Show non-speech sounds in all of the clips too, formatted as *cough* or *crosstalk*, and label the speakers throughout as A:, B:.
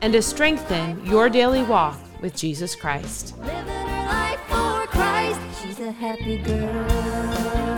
A: and to strengthen your daily walk with Jesus Christ.
B: Living life for Christ. She's a happy girl.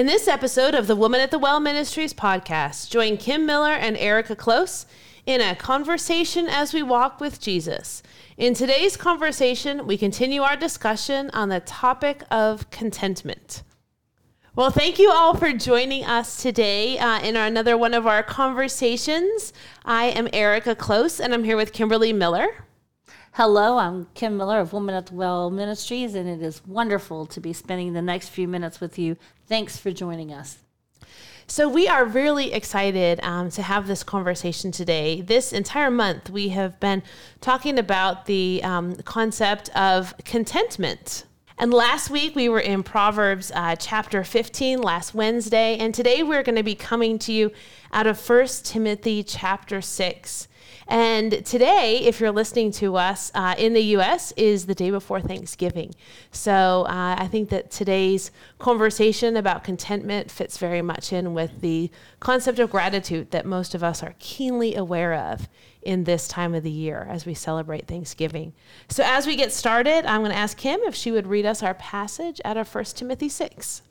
A: In this episode of the Woman at the Well Ministries podcast, join Kim Miller and Erika Klose in a conversation as we walk with Jesus. In today's conversation, we continue our discussion on the topic of contentment. Well, thank you all for joining us today uh, in our, another one of our conversations. I am Erika Klose, and I'm here with Kimberly Miller.
C: Hello, I'm Kim Miller of Woman at the Well Ministries, and it is wonderful to be spending the next few minutes with you. Thanks for joining us.
A: So, we are really excited um, to have this conversation today. This entire month, we have been talking about the um, concept of contentment. And last week, we were in Proverbs uh, chapter 15, last Wednesday. And today, we're going to be coming to you out of 1 Timothy chapter 6. And today, if you're listening to us uh, in the US, is the day before Thanksgiving. So uh, I think that today's conversation about contentment fits very much in with the concept of gratitude that most of us are keenly aware of in this time of the year as we celebrate Thanksgiving. So as we get started, I'm going to ask Kim if she would read us our passage out of 1 Timothy 6.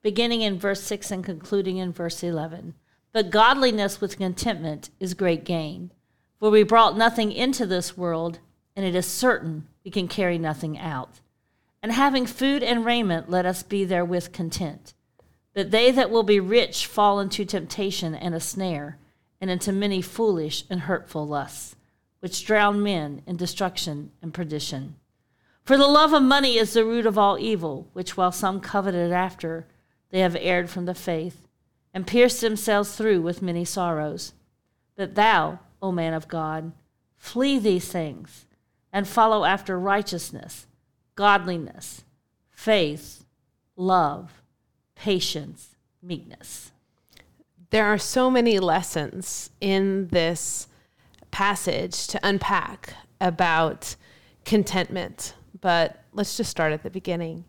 C: Beginning in verse 6 and concluding in verse 11. But godliness with contentment is great gain. For we brought nothing into this world, and it is certain we can carry nothing out. And having food and raiment, let us be therewith content. But they that will be rich fall into temptation and a snare, and into many foolish and hurtful lusts, which drown men in destruction and perdition. For the love of money is the root of all evil, which while some coveted after, they have erred from the faith, and pierced themselves through with many sorrows. But thou, O man of God, flee these things, and follow after righteousness, godliness, faith, love, patience, meekness.
A: There are so many lessons in this passage to unpack about contentment, but let's just start at the beginning.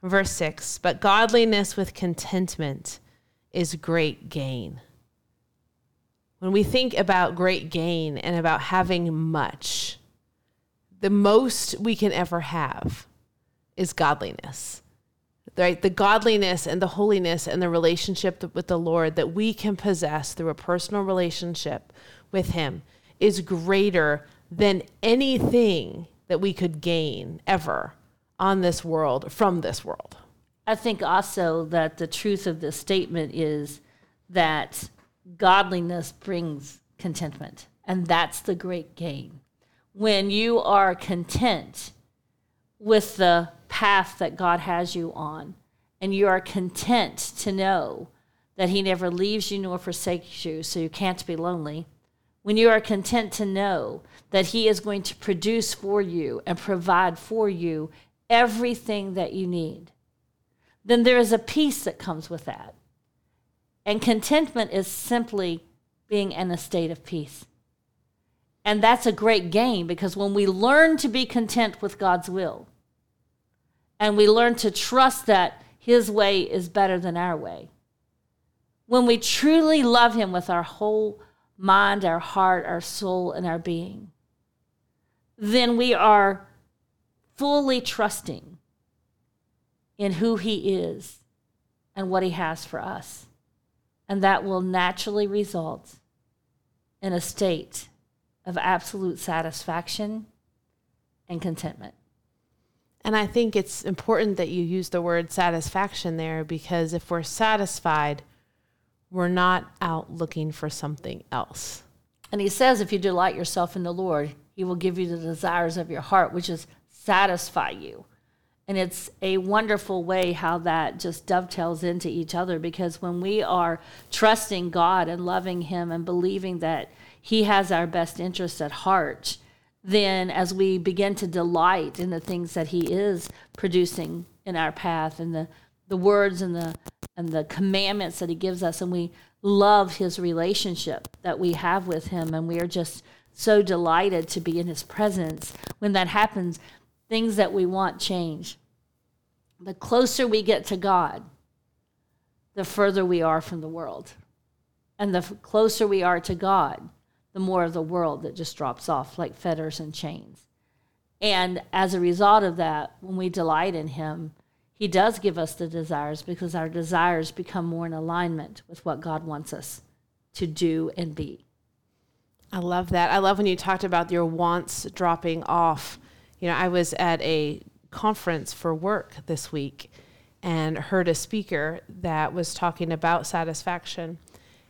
A: Verse 6 But godliness with contentment is great gain. When we think about great gain and about having much, the most we can ever have is godliness right? The godliness and the holiness and the relationship with the Lord that we can possess through a personal relationship with Him is greater than anything that we could gain ever on this world from this world.
C: I think also that the truth of this statement is that godliness brings contentment, and that's the great gain. When you are content with the path that God has you on, and you are content to know that He never leaves you nor forsakes you, so you can't be lonely. When you are content to know that He is going to produce for you and provide for you everything that you need, then there is a peace that comes with that. And contentment is simply being in a state of peace. And that's a great gain because when we learn to be content with God's will, and we learn to trust that His way is better than our way. When we truly love Him with our whole mind, our heart, our soul, and our being, then we are fully trusting in who He is and what He has for us. And that will naturally result in a state of absolute satisfaction and contentment.
A: And I think it's important that you use the word satisfaction there because if we're satisfied, we're not out looking for something else.
C: And he says, if you delight yourself in the Lord, he will give you the desires of your heart, which is satisfy you. And it's a wonderful way how that just dovetails into each other because when we are trusting God and loving Him and believing that He has our best interests at heart, then as we begin to delight in the things that He is producing in our path and the, the words and the and the commandments that He gives us, and we love His relationship that we have with Him, and we are just so delighted to be in His presence. When that happens, things that we want change the closer we get to God, the further we are from the world. And the closer we are to God, the more of the world that just drops off like fetters and chains. And as a result of that, when we delight in Him, He does give us the desires because our desires become more in alignment with what God wants us to do and be.
A: I love that. I love when you talked about your wants dropping off. You know, I was at a conference for work this week and heard a speaker that was talking about satisfaction.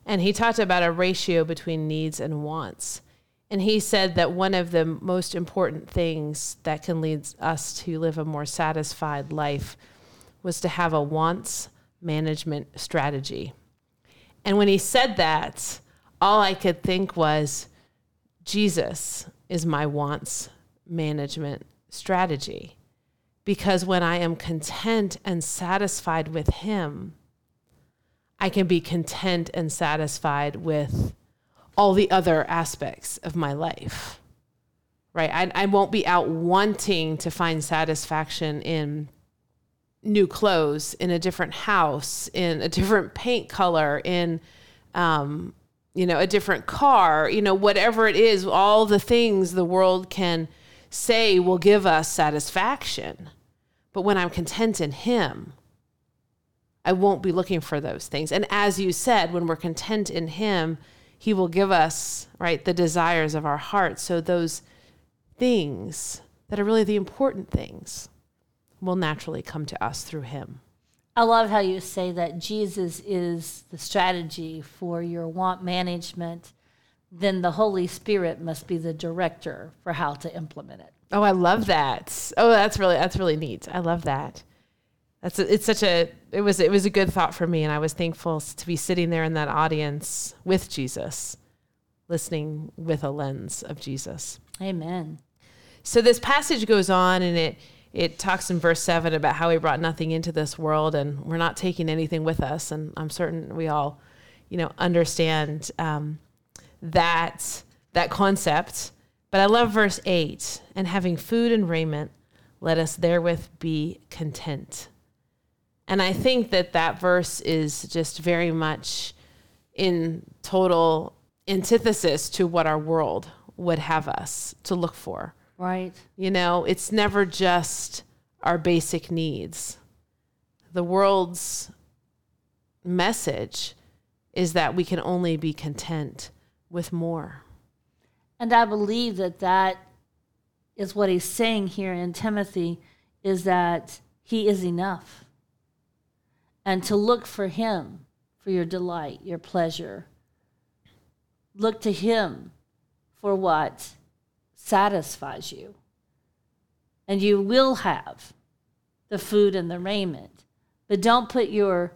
A: And he talked about a ratio between needs and wants. And he said that one of the most important things that can lead us to live a more satisfied life was to have a wants management strategy. And when he said that, all I could think was, Jesus is my wants management strategy because when I am content and satisfied with Him, I can be content and satisfied with all the other aspects of my life. Right? I, I won't be out wanting to find satisfaction in new clothes, in a different house, in a different paint color, in, um, you know, a different car, you know, whatever it is, all the things the world can say will give us satisfaction. But when I'm content in Him, I won't be looking for those things. And as you said, when we're content in Him, He will give us, right, the desires of our hearts. So those things that are really the important things will naturally come to us through Him.
C: I love how you say that Jesus is the strategy for your want management. Then the Holy Spirit must be the director for how to implement it.
A: Oh, I love that. Oh, that's really that's really neat. I love that. That's a, it's such a it was it was a good thought for me, and I was thankful to be sitting there in that audience with Jesus, listening with a lens of Jesus.
C: Amen.
A: So this passage goes on, and it it talks in verse seven about how he brought nothing into this world, and we're not taking anything with us. And I'm certain we all, you know, understand um, that that concept but I love verse 8 and having food and raiment, let us therewith be content. And I think that that verse is just very much in total antithesis to what our world would have us to look for.
C: Right.
A: You know, it's never just our basic needs. The world's message is that we can only be content with more.
C: And I believe that that is what he's saying here in Timothy is that he is enough. And to look for him for your delight, your pleasure. Look to him for what satisfies you. And you will have the food and the raiment. But don't put your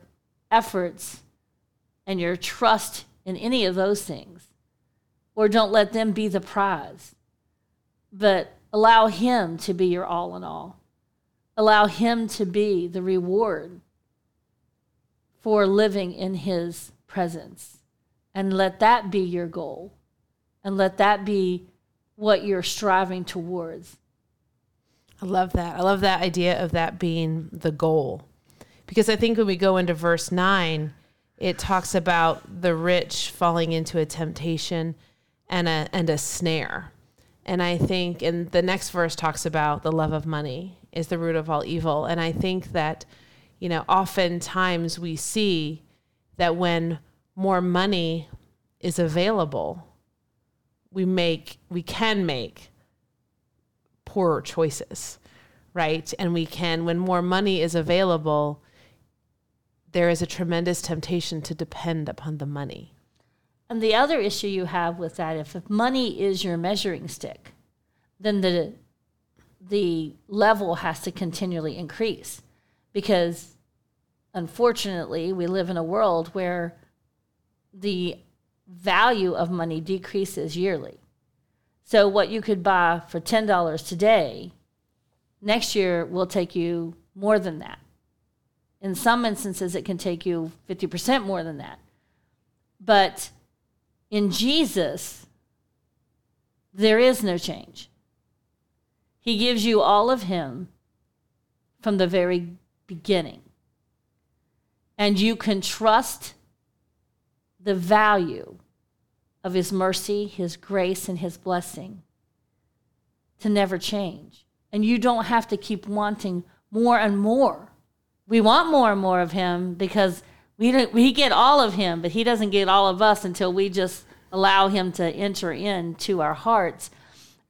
C: efforts and your trust in any of those things or don't let them be the prize, but allow Him to be your all in all. Allow Him to be the reward for living in His presence. And let that be your goal. And let that be what you're striving towards.
A: I love that. I love that idea of that being the goal. Because I think when we go into verse 9, it talks about the rich falling into a temptation and a and a snare. And I think and the next verse talks about the love of money is the root of all evil. And I think that, you know, oftentimes we see that when more money is available, we make we can make poorer choices, right? And we can when more money is available, there is a tremendous temptation to depend upon the money.
C: And the other issue you have with that, if money is your measuring stick, then the the level has to continually increase because unfortunately we live in a world where the value of money decreases yearly. So what you could buy for $10 today, next year will take you more than that. In some instances, it can take you 50% more than that. But in Jesus, there is no change. He gives you all of Him from the very beginning. And you can trust the value of His mercy, His grace, and His blessing to never change. And you don't have to keep wanting more and more. We want more and more of Him because we, we get all of Him, but He doesn't get all of us until we just allow Him to enter into our hearts.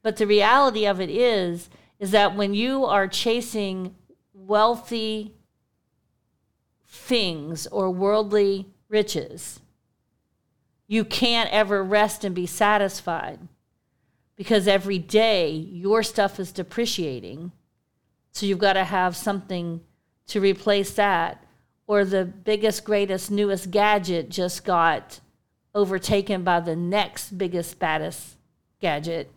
C: But the reality of it is, is that when you are chasing wealthy things or worldly riches, you can't ever rest and be satisfied because every day your stuff is depreciating. So you've got to have something to replace that. Or the biggest, greatest, newest gadget just got overtaken by the next biggest, baddest gadget.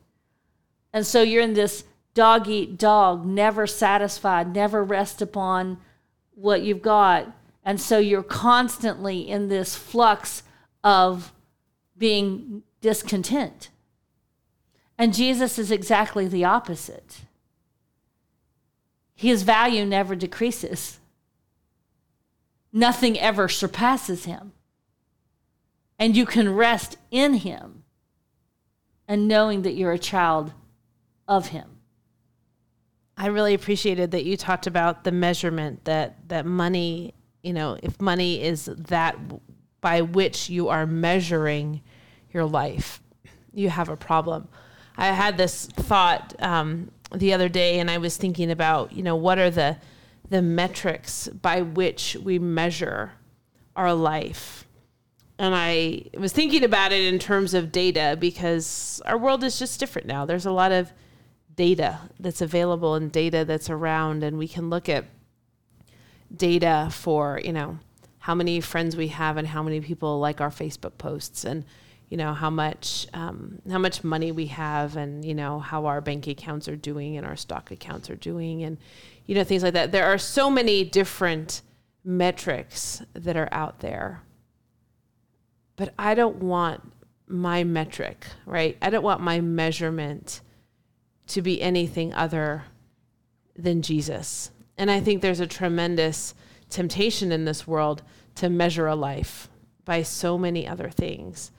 C: And so you're in this dog eat dog, never satisfied, never rest upon what you've got. And so you're constantly in this flux of being discontent. And Jesus is exactly the opposite. His value never decreases, nothing ever surpasses him and you can rest in him and knowing that you're a child of him.
A: I really appreciated that you talked about the measurement that that money, you know, if money is that by which you are measuring your life, you have a problem. I had this thought um, the other day, and I was thinking about, you know, what are the the metrics by which we measure our life and I was thinking about it in terms of data because our world is just different now. There's a lot of data that's available and data that's around, and we can look at data for, you know, how many friends we have and how many people like our Facebook posts and you know how much um, how much money we have and you know how our bank accounts are doing and our stock accounts are doing and you know things like that. There are so many different metrics that are out there but I don't want my metric, right? I don't want my measurement to be anything other than Jesus. And I think there's a tremendous temptation in this world to measure a life by so many other things.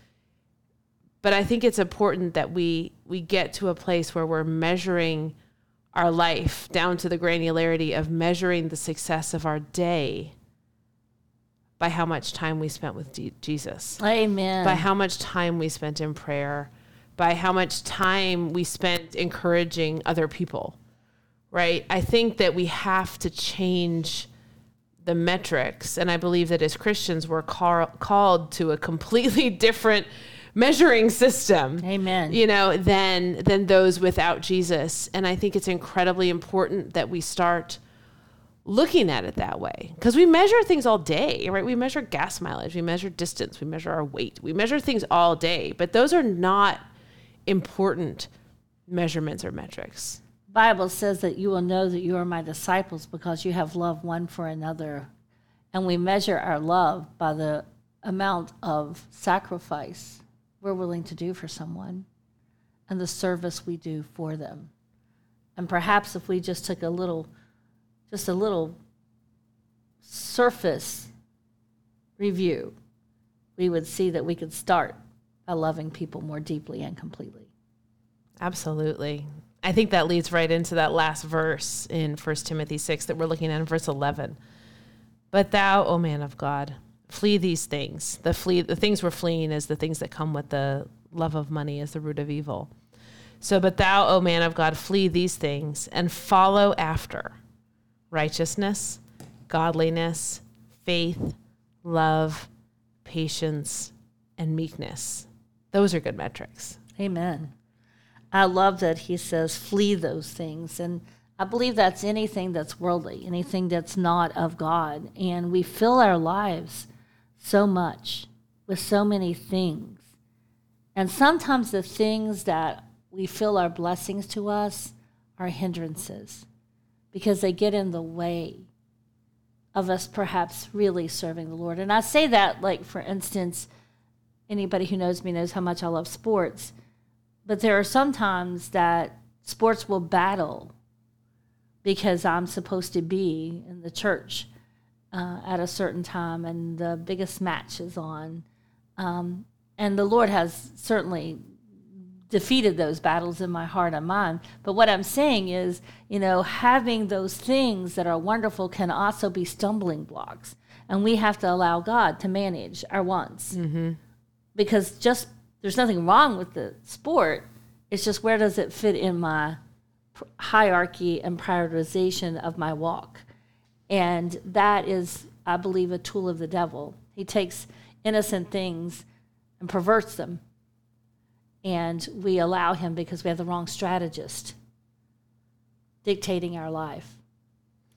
A: But I think it's important that we we get to a place where we're measuring our life down to the granularity of measuring the success of our day by how much time we spent with D- Jesus.
C: Amen.
A: By how much time we spent in prayer, by how much time we spent encouraging other people. Right? I think that we have to change the metrics and I believe that as Christians we're call- called to a completely *laughs* different measuring system.
C: Amen.
A: You know, than than those without Jesus. And I think it's incredibly important that we start looking at it that way because we measure things all day right we measure gas mileage we measure distance we measure our weight we measure things all day but those are not important measurements or metrics
C: bible says that you will know that you are my disciples because you have love one for another and we measure our love by the amount of sacrifice we're willing to do for someone and the service we do for them and perhaps if we just took a little just a little surface review, we would see that we could start by loving people more deeply and completely.
A: Absolutely. I think that leads right into that last verse in 1 Timothy 6 that we're looking at in verse 11. But thou, O man of God, flee these things. The flee the things we're fleeing is the things that come with the love of money as the root of evil. So but thou, O man of God, flee these things and follow after righteousness, godliness, faith, love, patience, and meekness. Those are good metrics.
C: Amen. I love that he says, flee those things. And I believe that's anything that's worldly, anything that's not of God. And we fill our lives so much with so many things. And sometimes the things that we feel are blessings to us are hindrances because they get in the way of us perhaps really serving the Lord. And I say that, like, for instance, anybody who knows me knows how much I love sports. But there are some times that sports will battle because I'm supposed to be in the church uh, at a certain time and the biggest match is on. Um, and the Lord has certainly defeated those battles in my heart and mind. But what I'm saying is, you know, having those things that are wonderful can also be stumbling blocks. And we have to allow God to manage our wants. Mm-hmm. Because just there's nothing wrong with the sport. It's just where does it fit in my hierarchy and prioritization of my walk? And that is, I believe, a tool of the devil. He takes innocent things and perverts them and we allow him because we have the wrong strategist dictating our life.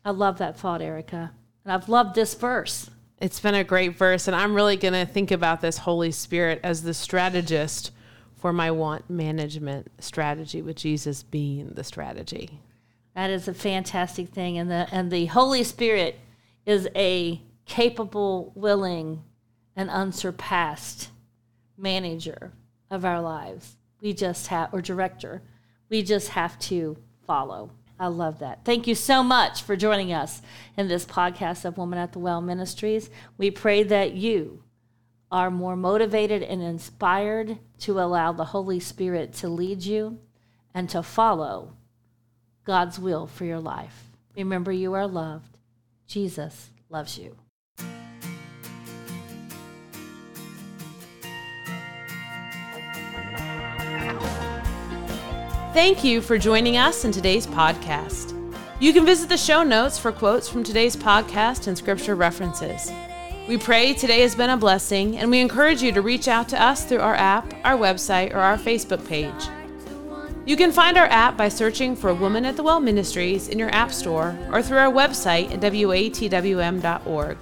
C: I love that thought, Erika. And I've loved this verse.
A: It's been a great verse, and I'm really going to think about this Holy Spirit as the strategist for my want management strategy, with Jesus being the strategy.
C: That is a fantastic thing, and the and the Holy Spirit is a capable, willing, and unsurpassed manager of our lives. We just have, or director, we just have to follow. I love that. Thank you so much for joining us in this podcast of Woman at the Well Ministries. We pray that you are more motivated and inspired to allow the Holy Spirit to lead you and to follow God's will for your life. Remember, you are loved. Jesus loves you.
A: Thank you for joining us in today's podcast. You can visit the show notes for quotes from today's podcast and scripture references. We pray today has been a blessing, and we encourage you to reach out to us through our app, our website, or our Facebook page. You can find our app by searching for Woman at the Well Ministries in your App Store or through our website at watwm.org.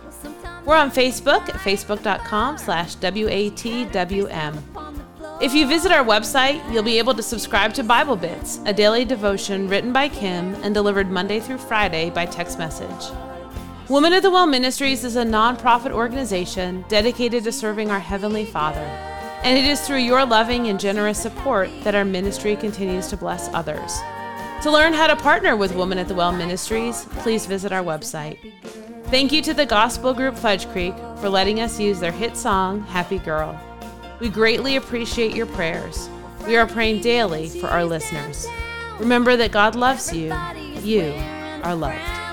A: We're on Facebook at facebook.com slash watwm. If you visit our website, you'll be able to subscribe to Bible Bits, a daily devotion written by Kim and delivered Monday through Friday by text message. Woman at the Well Ministries is a nonprofit organization dedicated to serving our Heavenly Father, and it is through your loving and generous support that our ministry continues to bless others. To learn how to partner with Women at the Well Ministries, please visit our website. Thank you to the gospel group Fudge Creek for letting us use their hit song, Happy Girl. We greatly appreciate your prayers. We are praying daily for our listeners. Remember that God loves you. You are loved.